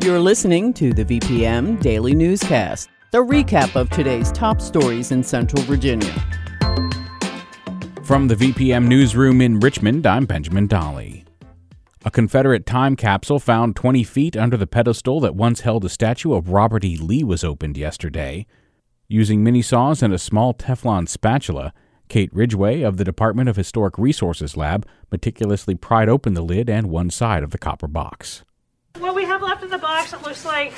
You're listening to the VPM Daily Newscast, the recap of today's top stories in Central Virginia. From the VPM Newsroom in Richmond, I'm Benjamin Dolly. A Confederate time capsule found 20 feet under the pedestal that once held a statue of Robert E. Lee was opened yesterday. Using mini saws and a small Teflon spatula, Kate Ridgway of the Department of Historic Resources Lab meticulously pried open the lid and one side of the copper box. What we have left in the box, it looks like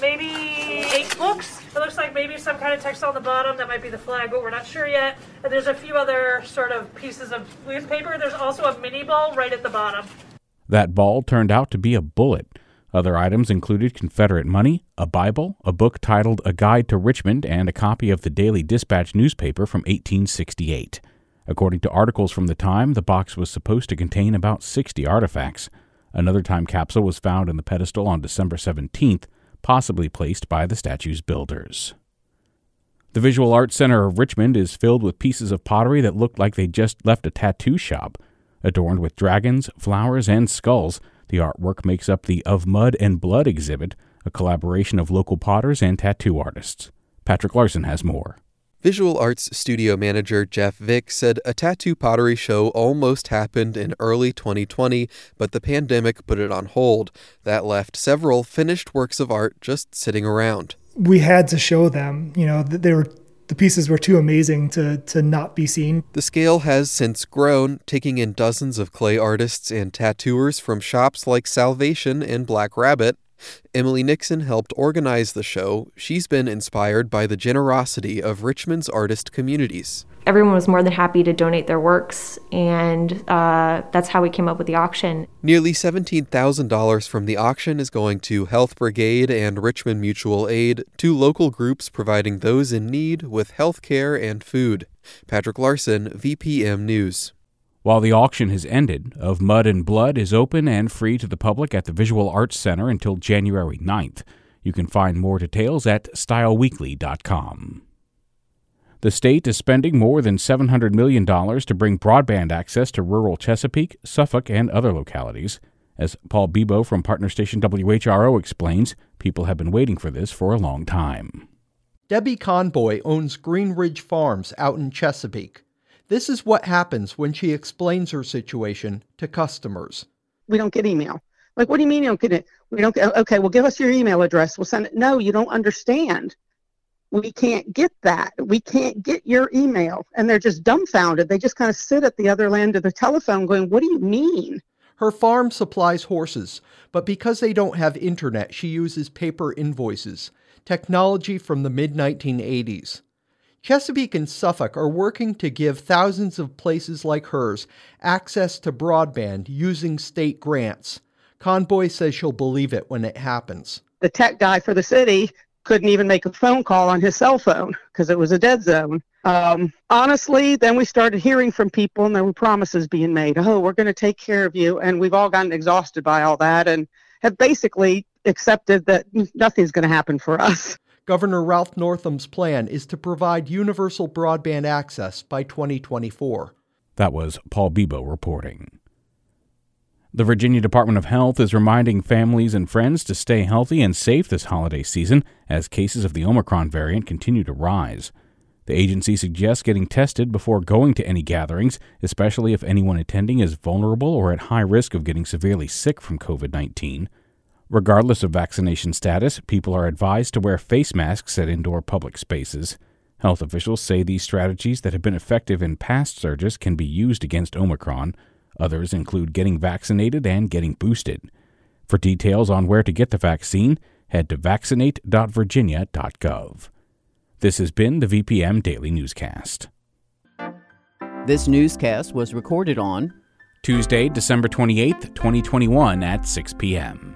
maybe eight books. It looks like maybe some kind of text on the bottom. That might be the flag, but we're not sure yet. And there's a few other sort of pieces of newspaper. There's also a Minié ball right at the bottom. That ball turned out to be a bullet. Other items included Confederate money, a Bible, a book titled A Guide to Richmond, and a copy of the Daily Dispatch newspaper from 1868. According to articles from the time, the box was supposed to contain about 60 artifacts. Another time capsule was found in the pedestal on December 17th, possibly placed by the statue's builders. The Visual Arts Center of Richmond is filled with pieces of pottery that look like they just left a tattoo shop. Adorned with dragons, flowers, and skulls, the artwork makes up the Of Mud and Blood exhibit, a collaboration of local potters and tattoo artists. Patrick Larson has more. Visual Arts studio manager Jeff Vick said a tattoo pottery show almost happened in early 2020, but the pandemic put it on hold. That left several finished works of art just sitting around. We had to show them, you know, they were the pieces were too amazing to, to not be seen. The scale has since grown, taking in dozens of clay artists and tattooers from shops like Salvation and Black Rabbit, Emily Nixon helped organize the show. She's been inspired by the generosity of Richmond's artist communities. Everyone was more than happy to donate their works, and uh, that's how we came up with the auction. Nearly $17,000 from the auction is going to Health Brigade and Richmond Mutual Aid, two local groups providing those in need with health care and food. Patrick Larson, VPM News. While the auction has ended, Of Mud and Blood is open and free to the public at the Visual Arts Center until January 9th. You can find more details at styleweekly.com. The state is spending more than $700 million to bring broadband access to rural Chesapeake, Suffolk, and other localities. As Paul Bebo from partner station WHRO explains, people have been waiting for this for a long time. Debbie Conboy owns Green Ridge Farms out in Chesapeake. This is what happens when she explains her situation to customers. We don't get email. Like, what do you mean you don't get it? We don't get, okay, well, give us your email address. We'll send it. No, you don't understand. We can't get that. We can't get your email. And they're just dumbfounded. They just kind of sit at the other end of the telephone going, what do you mean? Her farm supplies horses, but because they don't have internet, she uses paper invoices, technology from the mid 1980s. Chesapeake and Suffolk are working to give thousands of places like hers access to broadband using state grants. Conboy says she'll believe it when it happens. The tech guy for the city couldn't even make a phone call on his cell phone because it was a dead zone. Um, honestly, then we started hearing from people and there were promises being made. Oh, we're going to take care of you. And we've all gotten exhausted by all that and have basically accepted that nothing's going to happen for us. Governor Ralph Northam's plan is to provide universal broadband access by 2024. That was Paul Bebo reporting. The Virginia Department of Health is reminding families and friends to stay healthy and safe this holiday season as cases of the Omicron variant continue to rise. The agency suggests getting tested before going to any gatherings, especially if anyone attending is vulnerable or at high risk of getting severely sick from COVID 19. Regardless of vaccination status, people are advised to wear face masks at indoor public spaces. Health officials say these strategies that have been effective in past surges can be used against Omicron. Others include getting vaccinated and getting boosted. For details on where to get the vaccine, head to vaccinate.virginia.gov. This has been the VPM Daily Newscast. This newscast was recorded on Tuesday, December 28th, 2021 at 6 p.m.